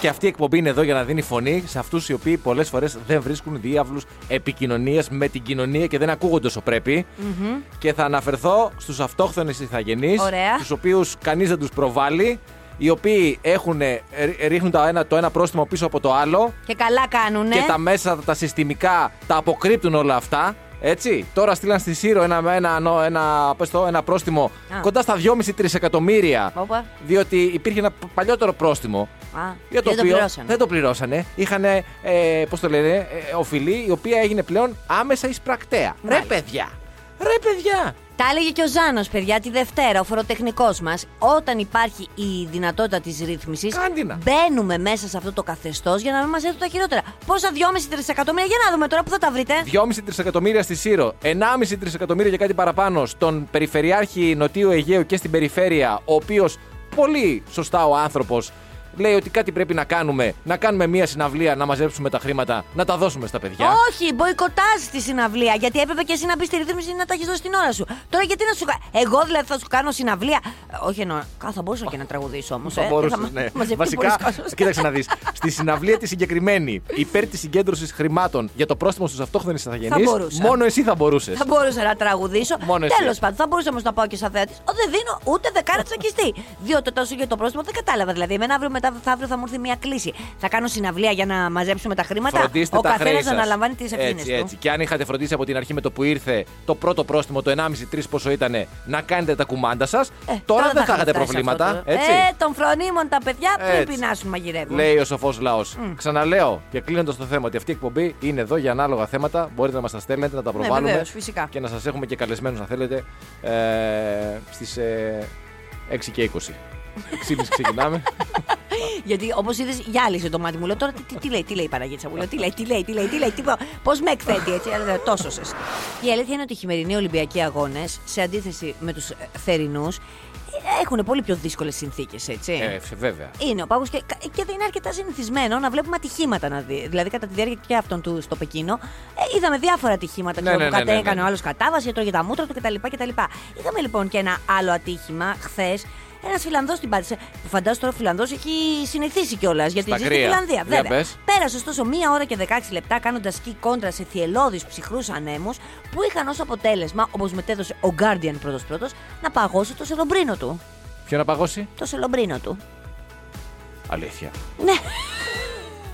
[SPEAKER 3] και αυτή η εκπομπή είναι εδώ για να δίνει φωνή σε αυτούς οι οποίοι πολλές φορές δεν βρίσκουν διάβλους επικοινωνίας με την κοινωνία και δεν ακούγονται όσο πρέπει. Και θα αναφερθώ στους αυτόχθονες ηθαγενείς,
[SPEAKER 4] Ωραία.
[SPEAKER 3] τους οποίους κανείς δεν τους προβάλλει, οι οποίοι έχουν, ε, ρίχνουν το ένα, το ένα πρόστιμο πίσω από το άλλο
[SPEAKER 4] Και καλά κάνουνε.
[SPEAKER 3] και τα μέσα τα συστημικά τα αποκρύπτουν όλα αυτά. Έτσι. Τώρα στείλαν στη Σύρο ένα, ένα, ένα, ένα, πες το, ένα πρόστιμο
[SPEAKER 4] Α.
[SPEAKER 3] κοντά στα 2,5 τρισεκατομμύρια.
[SPEAKER 4] Όπα.
[SPEAKER 3] Διότι υπήρχε ένα π- παλιότερο πρόστιμο.
[SPEAKER 4] Α,
[SPEAKER 3] Για το
[SPEAKER 4] δεν το
[SPEAKER 3] οποίο
[SPEAKER 4] πληρώσανε.
[SPEAKER 3] δεν το πληρώσανε. Είχαν, ε, πώς το λένε, ε, οφειλή η οποία έγινε πλέον άμεσα εισπρακτέα. Ρε
[SPEAKER 4] Μάλιστα.
[SPEAKER 3] παιδιά! Ρε παιδιά!
[SPEAKER 4] Τα έλεγε και ο Ζάνος, παιδιά, τη Δευτέρα, ο φοροτεχνικός μας. Όταν υπάρχει η δυνατότητα της ρύθμισης,
[SPEAKER 3] Κάντινα.
[SPEAKER 4] μπαίνουμε μέσα σε αυτό το καθεστώς για να μην μας έρθουν τα χειρότερα. Πόσα 2,5 τρισεκατομμύρια, για να δούμε τώρα που θα τα βρείτε.
[SPEAKER 3] 2,5 τρισεκατομμύρια στη Σύρο, 1,5 τρισεκατομμύρια και κάτι παραπάνω στον Περιφερειάρχη Νοτιού Αιγαίου και στην περιφέρεια, ο οποίος πολύ σωστά ο άνθρωπος λέει ότι κάτι πρέπει να κάνουμε. Να κάνουμε μία συναυλία, να μαζέψουμε τα χρήματα, να τα δώσουμε στα παιδιά.
[SPEAKER 4] Όχι, μποϊκοτάζ τη συναυλία. Γιατί έπρεπε και εσύ να μπεις στη ρύθμιση να τα έχεις δώσει την ώρα σου. Τώρα γιατί να σου κάνω. Εγώ δηλαδή θα σου κάνω συναυλία. Ε, όχι εννοώ. Κα, θα μπορούσα και να τραγουδήσω όμως.
[SPEAKER 3] Θα μπορούσες, ναι. Βασικά, κοίταξε να δεις. Στη συναυλία τη συγκεκριμένη, υπέρ της συγκέντρωσης χρημάτων για το πρόστιμο στους αυτόχθονες
[SPEAKER 4] Θα
[SPEAKER 3] ηθαγενεί,
[SPEAKER 4] μπορούσα.
[SPEAKER 3] μόνο εσύ θα μπορούσες.
[SPEAKER 4] Θα μπορούσα να τραγουδήσω.
[SPEAKER 3] Μόνο εσύ.
[SPEAKER 4] Τέλος πάντων, θα μπορούσα όμως να πάω και σαν θέατη. Ο, δεν δίνω ούτε δεκάρα τσακιστή. Διότι τόσο για το πρόστιμο δεν κατάλαβα. Δηλαδή, εμένα αύριο μετά θα, αύριο θα μου έρθει μια κλίση. Θα κάνω συναυλία για να μαζέψουμε τα χρήματα.
[SPEAKER 3] Φροντίστε
[SPEAKER 4] ο
[SPEAKER 3] τα χρέη
[SPEAKER 4] καθένας να
[SPEAKER 3] σας.
[SPEAKER 4] αναλαμβάνει τις ευθύνες
[SPEAKER 3] Έτσι,
[SPEAKER 4] του.
[SPEAKER 3] έτσι. Και αν είχατε φροντίσει από την αρχή με το που ήρθε το πρώτο πρόστιμο, το 1,5-3 πόσο ήταν, να κάνετε τα κουμάντα σας,
[SPEAKER 4] Ε,
[SPEAKER 3] τώρα δεν θα
[SPEAKER 4] είχαμε
[SPEAKER 3] είχατε
[SPEAKER 4] φτάσει
[SPEAKER 3] προβλήματα.
[SPEAKER 4] αυτό το-
[SPEAKER 3] Έτσι.
[SPEAKER 4] Ε, των φρονίμων τα παιδιά πριν
[SPEAKER 3] Έτσι.
[SPEAKER 4] πεινάσουν μαγειρεύουν.
[SPEAKER 3] Λέει ο σοφός λαός. Ξαναλέω και κλείνοντας το θέμα ότι αυτή η εκπομπή είναι εδώ για ανάλογα θέματα. Μπορείτε να μας τα στέλνετε, να τα προβάλλουμε.
[SPEAKER 4] Ναι, βεβαίως, φυσικά.
[SPEAKER 3] Και να σας έχουμε και καλεσμένους, αν θέλετε, ε, στις ε, 6 και 20. 6.30 ξεκινάμε.
[SPEAKER 4] Γιατί όπως είδες, γυάλισε το μάτι μου. Λέω τώρα τι, τι, τι λέει, τι λέει η Παναγίτσα μου; Λέω τι λέει, τι λέει, τι λέει, τι λέει. Πώς με εκθέτει έτσι. Αλλά τόσο σε. Η αλήθεια είναι ότι οι χειμερινοί Ολυμπιακοί αγώνες, σε αντίθεση με τους θερινούς, έχουν πολύ πιο δύσκολες συνθήκες, έτσι.
[SPEAKER 3] ε, βέβαια.
[SPEAKER 4] Είναι ο πάγος και, και δεν είναι αρκετά συνηθισμένο να βλέπουμε ατυχήματα να δει. Δηλαδή, κατά τη διάρκεια και αυτών του στο Πεκίνο, ε, είδαμε διάφορα ατυχήματα.
[SPEAKER 3] Ναι,
[SPEAKER 4] ξέρω,
[SPEAKER 3] ναι,
[SPEAKER 4] που
[SPEAKER 3] ναι, ναι,
[SPEAKER 4] κατέκανε
[SPEAKER 3] ναι.
[SPEAKER 4] ο άλλος κατάβαση, έτρωγε τα μούτρα του κτλ. κτλ. Είδαμε λοιπόν και ένα άλλο ατύχημα χθες. Ένας Φιλανδός την πάτησε. Που φαντάζομαι τώρα ο Φιλανδός έχει συνηθίσει κιόλας γιατί
[SPEAKER 3] Στα
[SPEAKER 4] ζεις στη
[SPEAKER 3] κρύα.
[SPEAKER 4] Φιλανδία.
[SPEAKER 3] Για
[SPEAKER 4] Βέβαια.
[SPEAKER 3] πες.
[SPEAKER 4] Πέρασε ωστόσο μία ώρα και 16 λεπτά κάνοντας σκι κόντρα σε θυελώδεις ψυχρούς ανέμους που είχαν ως αποτέλεσμα, όπως μετέδωσε ο Guardian πρώτος πρώτος, να παγώσει το σελομπρίνο του.
[SPEAKER 3] Ποιο να παγώσει,
[SPEAKER 4] Το σελομπρίνο του.
[SPEAKER 3] αλήθεια.
[SPEAKER 4] Ναι.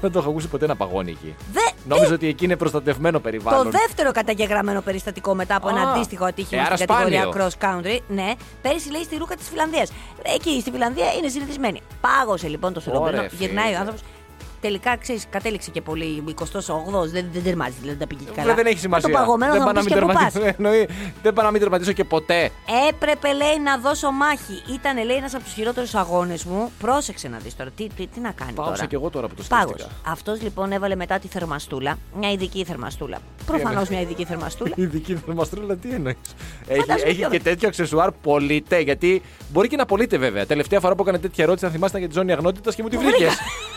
[SPEAKER 3] Δεν το έχω ακούσει ποτέ να παγώνει εκεί.
[SPEAKER 4] Δε,
[SPEAKER 3] Νόμιζα ότι εκεί είναι προστατευμένο
[SPEAKER 4] Το
[SPEAKER 3] περιβάλλον.
[SPEAKER 4] δεύτερο καταγεγραμμένο περιστατικό μετά από ένα
[SPEAKER 3] Α,
[SPEAKER 4] αντίστοιχο ατύχημα
[SPEAKER 3] ε, άρα
[SPEAKER 4] στην κατηγορία
[SPEAKER 3] σπάνιο.
[SPEAKER 4] cross country. Ναι, πέρυσι λέει στη ρούχα της Φιλανδίας. Εκεί στη Φιλανδία είναι συνηθισμένη. Πάγωσε λοιπόν το σελομπρίνο,
[SPEAKER 3] Ωραία,
[SPEAKER 4] γυρνάει
[SPEAKER 3] φίλε.
[SPEAKER 4] ο άνθρωπος. Τελικά ξέρεις, κατέληξε και πολύ 28ο, δεν, δεν τερμάζει, δηλαδή δεν τα πήγε και καλά.
[SPEAKER 3] Βέβαια, δεν έχει
[SPEAKER 4] Με
[SPEAKER 3] σημασία.
[SPEAKER 4] Το παγωμένο
[SPEAKER 3] δεν
[SPEAKER 4] θα μου
[SPEAKER 3] πάω να
[SPEAKER 4] πεις
[SPEAKER 3] μην
[SPEAKER 4] και πού πας.
[SPEAKER 3] τερματίσω. Εννοεί, δεν πάω να μην τερματίσω και ποτέ.
[SPEAKER 4] Έπρεπε, λέει, να δώσω μάχη. Ήταν, λέει, ένας από τους χειρότερους αγώνες μου. Πρόσεξε να δεις τώρα. Τι, τι, τι να κάνει
[SPEAKER 3] Πάωσα
[SPEAKER 4] τώρα.
[SPEAKER 3] κι εγώ τώρα που το
[SPEAKER 4] Πάγος.
[SPEAKER 3] σκέφτηκα.
[SPEAKER 4] Αυτός λοιπόν έβαλε μετά τη θερμαστούλα. Μια ειδική θερμαστούλα. Προφανώς μια ειδική θερμαστούλα.
[SPEAKER 3] Η δική θερμαστρούλα τι εννοείς. Έχει,
[SPEAKER 4] Φαντάζομαι
[SPEAKER 3] έχει
[SPEAKER 4] πιο-
[SPEAKER 3] και τέτοιο αξεσουάρ πωλείται. Γιατί μπορεί και να πωλείται βέβαια. Τελευταία φορά που έκανε τέτοια ερώτηση, αν θυμάστε για τη ζώνη αγνότητας και μου τη
[SPEAKER 4] Μου
[SPEAKER 3] βρήκες.
[SPEAKER 4] βρήκα.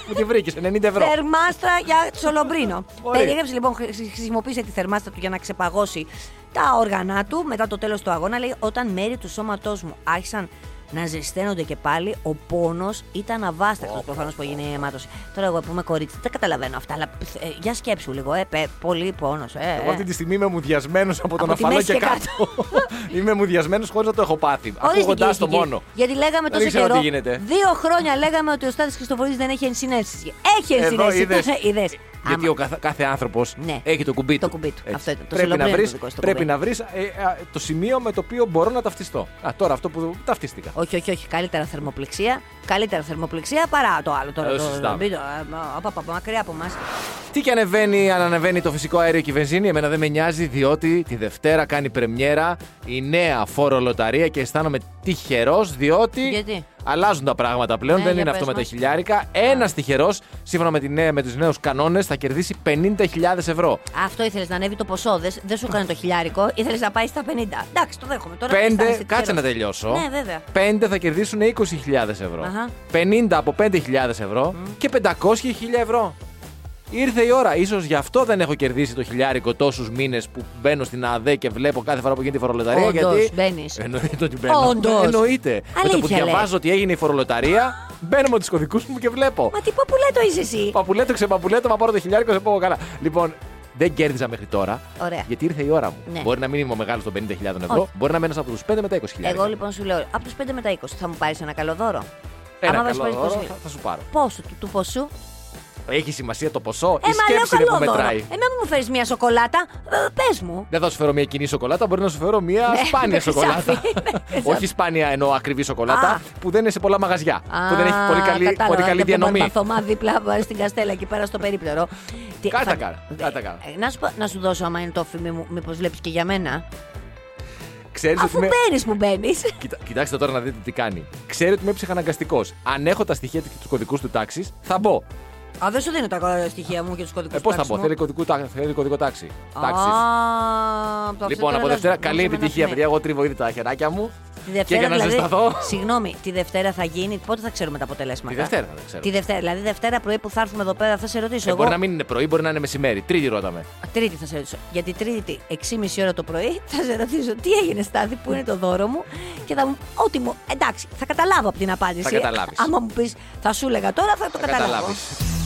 [SPEAKER 3] μου τη βρήκες. 90 ευρώ.
[SPEAKER 4] Θερμάστρα για σολομπρίνο.
[SPEAKER 3] Ωραία.
[SPEAKER 4] Περιέγραψε λοιπόν, χρη- χρησιμοποίησε τη θερμάστρα του για να ξεπαγώσει τα όργανα του μετά το τέλος του αγώνα. Λέει: Όταν μέρη του σώματός μου άρχισαν να ζεσταίνονται και πάλι, ο πόνος ήταν αβάσταχτος προφανώς που έγινε η αιμάτωση. Τώρα, εγώ που είμαι κορίτσι, δεν καταλαβαίνω αυτά, αλλά ε, για σκέψου λίγο, ε, πε, πολύ πόνος. Ε,
[SPEAKER 3] Εγώ αυτή
[SPEAKER 4] ε.
[SPEAKER 3] τη στιγμή είμαι μουδιασμένος από τον
[SPEAKER 4] Από τη
[SPEAKER 3] αφαλό
[SPEAKER 4] μέση
[SPEAKER 3] και
[SPEAKER 4] και
[SPEAKER 3] κάτω. είμαι μουδιασμένος χωρίς να το έχω πάθει.
[SPEAKER 4] Ορίστε,
[SPEAKER 3] Ακούγοντάς
[SPEAKER 4] κυρίες
[SPEAKER 3] το
[SPEAKER 4] και κύριοι.
[SPEAKER 3] μόνο.
[SPEAKER 4] Γιατί λέγαμε
[SPEAKER 3] Δεν
[SPEAKER 4] τόσο
[SPEAKER 3] ήξερα
[SPEAKER 4] καιρό.
[SPEAKER 3] τι γίνεται.
[SPEAKER 4] Δύο χρόνια λέγαμε ότι ο Στάδη Χριστοφορίδης δεν έχει ενσυναίσθηση. Έχει
[SPEAKER 3] Εδώ
[SPEAKER 4] ενσυναίσθηση.
[SPEAKER 3] είδες.
[SPEAKER 4] Είδες.
[SPEAKER 3] Γιατί
[SPEAKER 4] Άμα-
[SPEAKER 3] ο καθ- κάθε άνθρωπος
[SPEAKER 4] Ναι.
[SPEAKER 3] έχει το κουμπί του.
[SPEAKER 4] Το κουμπί του.
[SPEAKER 3] Έτσι.
[SPEAKER 4] Αυτό ήταν. Το
[SPEAKER 3] πρέπει να
[SPEAKER 4] σιλοπρένο
[SPEAKER 3] βρεις,
[SPEAKER 4] το δικό σου το
[SPEAKER 3] πρέπει
[SPEAKER 4] κουμπί.
[SPEAKER 3] να βρεις ε, α, το σημείο με το οποίο μπορώ να ταυτιστώ. Α, τώρα αυτό που ταυτίστηκα.
[SPEAKER 4] Όχι, όχι, όχι. Καλύτερα θερμοπληξία. Καλύτερα θερμοπληξία παρά το άλλο. Τώρα,
[SPEAKER 3] Ε,
[SPEAKER 4] το,
[SPEAKER 3] συζητάμε.
[SPEAKER 4] μην το- ε, απα, απα, μακριά από εμάς.
[SPEAKER 3] Τι και ανεβαίνει, αν ανεβαίνει το φυσικό αέριο και η βενζίνη, εμένα δεν με νοιάζει, διότι τη Δευτέρα κάνει πρεμιέρα η νέα φορολοταρία και αισθάνομαι τυχερός, διότι.
[SPEAKER 4] Γιατί;
[SPEAKER 3] Αλλάζουν τα πράγματα πλέον,
[SPEAKER 4] Ναι,
[SPEAKER 3] δεν
[SPEAKER 4] για
[SPEAKER 3] είναι
[SPEAKER 4] πες
[SPEAKER 3] αυτό με τα
[SPEAKER 4] μας.
[SPEAKER 3] χιλιάρικα. Ένας τυχερός, σύμφωνα με, τη νέα, με τους νέους κανόνες, θα κερδίσει 50.000 ευρώ.
[SPEAKER 4] Αυτό ήθελες να ανέβει το ποσό. Δεν, δεν σου έκανε το χιλιάρικο. Ήθελες να πάει στα 50. Εντάξει, το δέχομαι. Τώρα
[SPEAKER 3] Πέντε,
[SPEAKER 4] αισθάνεσαι
[SPEAKER 3] κάτσε να
[SPEAKER 4] τυχερός.
[SPEAKER 3] τελειώσω.
[SPEAKER 4] Ναι, βέβαια.
[SPEAKER 3] Πέντε θα κερδίσουν 20.000 ευρώ.
[SPEAKER 4] Αχα.
[SPEAKER 3] 50 από 5.000 ευρώ και 500 1.000 ευρώ. Ήρθε η ώρα. σω γι' αυτό δεν έχω κερδίσει το χιλιάρικο τόσους μήνες που μπαίνω στην ΑΔΕ και βλέπω κάθε φορά που γίνεται η φορολοταρία.
[SPEAKER 4] Όντως,
[SPEAKER 3] γιατί.
[SPEAKER 4] μπαίνεις.
[SPEAKER 3] Εννοείται ότι μπαίνω.
[SPEAKER 4] Όντως.
[SPEAKER 3] Εννοείται. Με το που
[SPEAKER 4] Αλήθεια,
[SPEAKER 3] διαβάζω
[SPEAKER 4] λες.
[SPEAKER 3] ότι έγινε η φορολοταρία, μπαίνω με τους κωδικούς μου και βλέπω.
[SPEAKER 4] Μα τι παπουλέτο είσαι εσύ;
[SPEAKER 3] Παπουλέτο, ξεπαπουλέτο, μα πάρω το χιλιάρικο, σε πω καλά. Λοιπόν, δεν κέρδιζα μέχρι τώρα.
[SPEAKER 4] Ωραία.
[SPEAKER 3] Γιατί ήρθε η ώρα μου.
[SPEAKER 4] Ναι.
[SPEAKER 3] Μπορεί να μην είμαι ο μεγάλος των 50.000 ευρώ,
[SPEAKER 4] Όχι.
[SPEAKER 3] μπορεί να μένω από τους 5 με τα 20.000.
[SPEAKER 4] Εγώ λοιπόν σου λέω από τους 5 με τα 20 θα μου πάρεις ένα καλό δώρο;
[SPEAKER 3] Ένα
[SPEAKER 4] Άμα
[SPEAKER 3] καλό
[SPEAKER 4] μας πάρεις
[SPEAKER 3] δώρο
[SPEAKER 4] πόσο-
[SPEAKER 3] θα, θα σου πάρω.
[SPEAKER 4] Πόσο του, του ποσού;
[SPEAKER 3] Έχει σημασία το ποσό.
[SPEAKER 4] Ε,
[SPEAKER 3] η
[SPEAKER 4] μα λέω
[SPEAKER 3] σκέψη είναι που
[SPEAKER 4] καλό δώρο.
[SPEAKER 3] μετράει.
[SPEAKER 4] Ε, μην μου φέρεις μια σοκολάτα. Ε, Πες μου.
[SPEAKER 3] Δεν θα σου φέρω μια κοινή σοκολάτα, μπορεί να σου φέρω μια
[SPEAKER 4] Ναι,
[SPEAKER 3] σπάνια
[SPEAKER 4] με
[SPEAKER 3] σοκολάτα.
[SPEAKER 4] χρυσάφι. Ναι, χρυσάφι.
[SPEAKER 3] Όχι σπάνια εννοώ ακριβή σοκολάτα,
[SPEAKER 4] Α.
[SPEAKER 3] που δεν είναι σε πολλά μαγαζιά. που δεν έχει πολύ καλή,
[SPEAKER 4] κατάλαβα,
[SPEAKER 3] πολύ καλή
[SPEAKER 4] από τον
[SPEAKER 3] διανομή.
[SPEAKER 4] Παρπαθωμά δίπλα βάζει στην Καστέλα εκεί πέρα στο περίπτερο. Τι-
[SPEAKER 3] Κάτσε
[SPEAKER 4] θα-
[SPEAKER 3] καλά, κάτσε καλά.
[SPEAKER 4] Ε, Να σου, πω- να σου δώσω άμα είναι το φήμι μου, μήπως βλέπεις και για μένα.
[SPEAKER 3] Ξέρεις ότι
[SPEAKER 4] Αφού
[SPEAKER 3] είμαι...
[SPEAKER 4] μπαίνει που μπαίνεις.
[SPEAKER 3] Κοιτά- κοιτάξτε τώρα να δείτε τι κάνει. Ξέρει ότι είμαι ψυχαναγκαστικός. Αν έχω τα στοιχεία και του κωδικού του τάξης, θα μπω.
[SPEAKER 4] Α, δεν σου δίνω τα στοιχεία μου και τους κωδικούς
[SPEAKER 3] Ε, Πώς θα μπω, θέλει κωδικό, τά- θέλει κωδικό τάξη. Τάξης.
[SPEAKER 4] Λοιπόν,
[SPEAKER 3] Λοιπόν, από Δευτέρα, καλή επιτυχία, παιδιά. Εγώ τρίβω ήδη τα χεράκια μου.
[SPEAKER 4] Τη
[SPEAKER 3] Και
[SPEAKER 4] Δευτέρα,
[SPEAKER 3] για να
[SPEAKER 4] δηλαδή,
[SPEAKER 3] ζεσταθώ.
[SPEAKER 4] Συγγνώμη, τη Δευτέρα θα γίνει. Πότε θα ξέρουμε τα αποτελέσματα;
[SPEAKER 3] Τη Δευτέρα θα τα ξέρω.
[SPEAKER 4] Τη Δευτέρα, δηλαδή Δευτέρα πρωί που θα έρθουμε εδώ πέρα θα σε ρωτήσω.
[SPEAKER 3] Ε,
[SPEAKER 4] εγώ.
[SPEAKER 3] μπορεί να μην είναι πρωί, μπορεί να είναι μεσημέρι. Τρίτη ρώταμε.
[SPEAKER 4] Α, Τρίτη θα σε ρωτήσω. Γιατί Τρίτη 6,5 ώρα το πρωί θα σε ρωτήσω τι έγινε στάδι, που είναι το δώρο μου και θα μου. Ό,τι μου. Εντάξει, θα καταλάβω από την απάντηση.
[SPEAKER 3] Θα καταλάβεις.
[SPEAKER 4] Άμα μου πεις, θα σου έλεγα τώρα, θα το
[SPEAKER 3] Θα
[SPEAKER 4] καταλάβω.
[SPEAKER 3] καταλάβεις.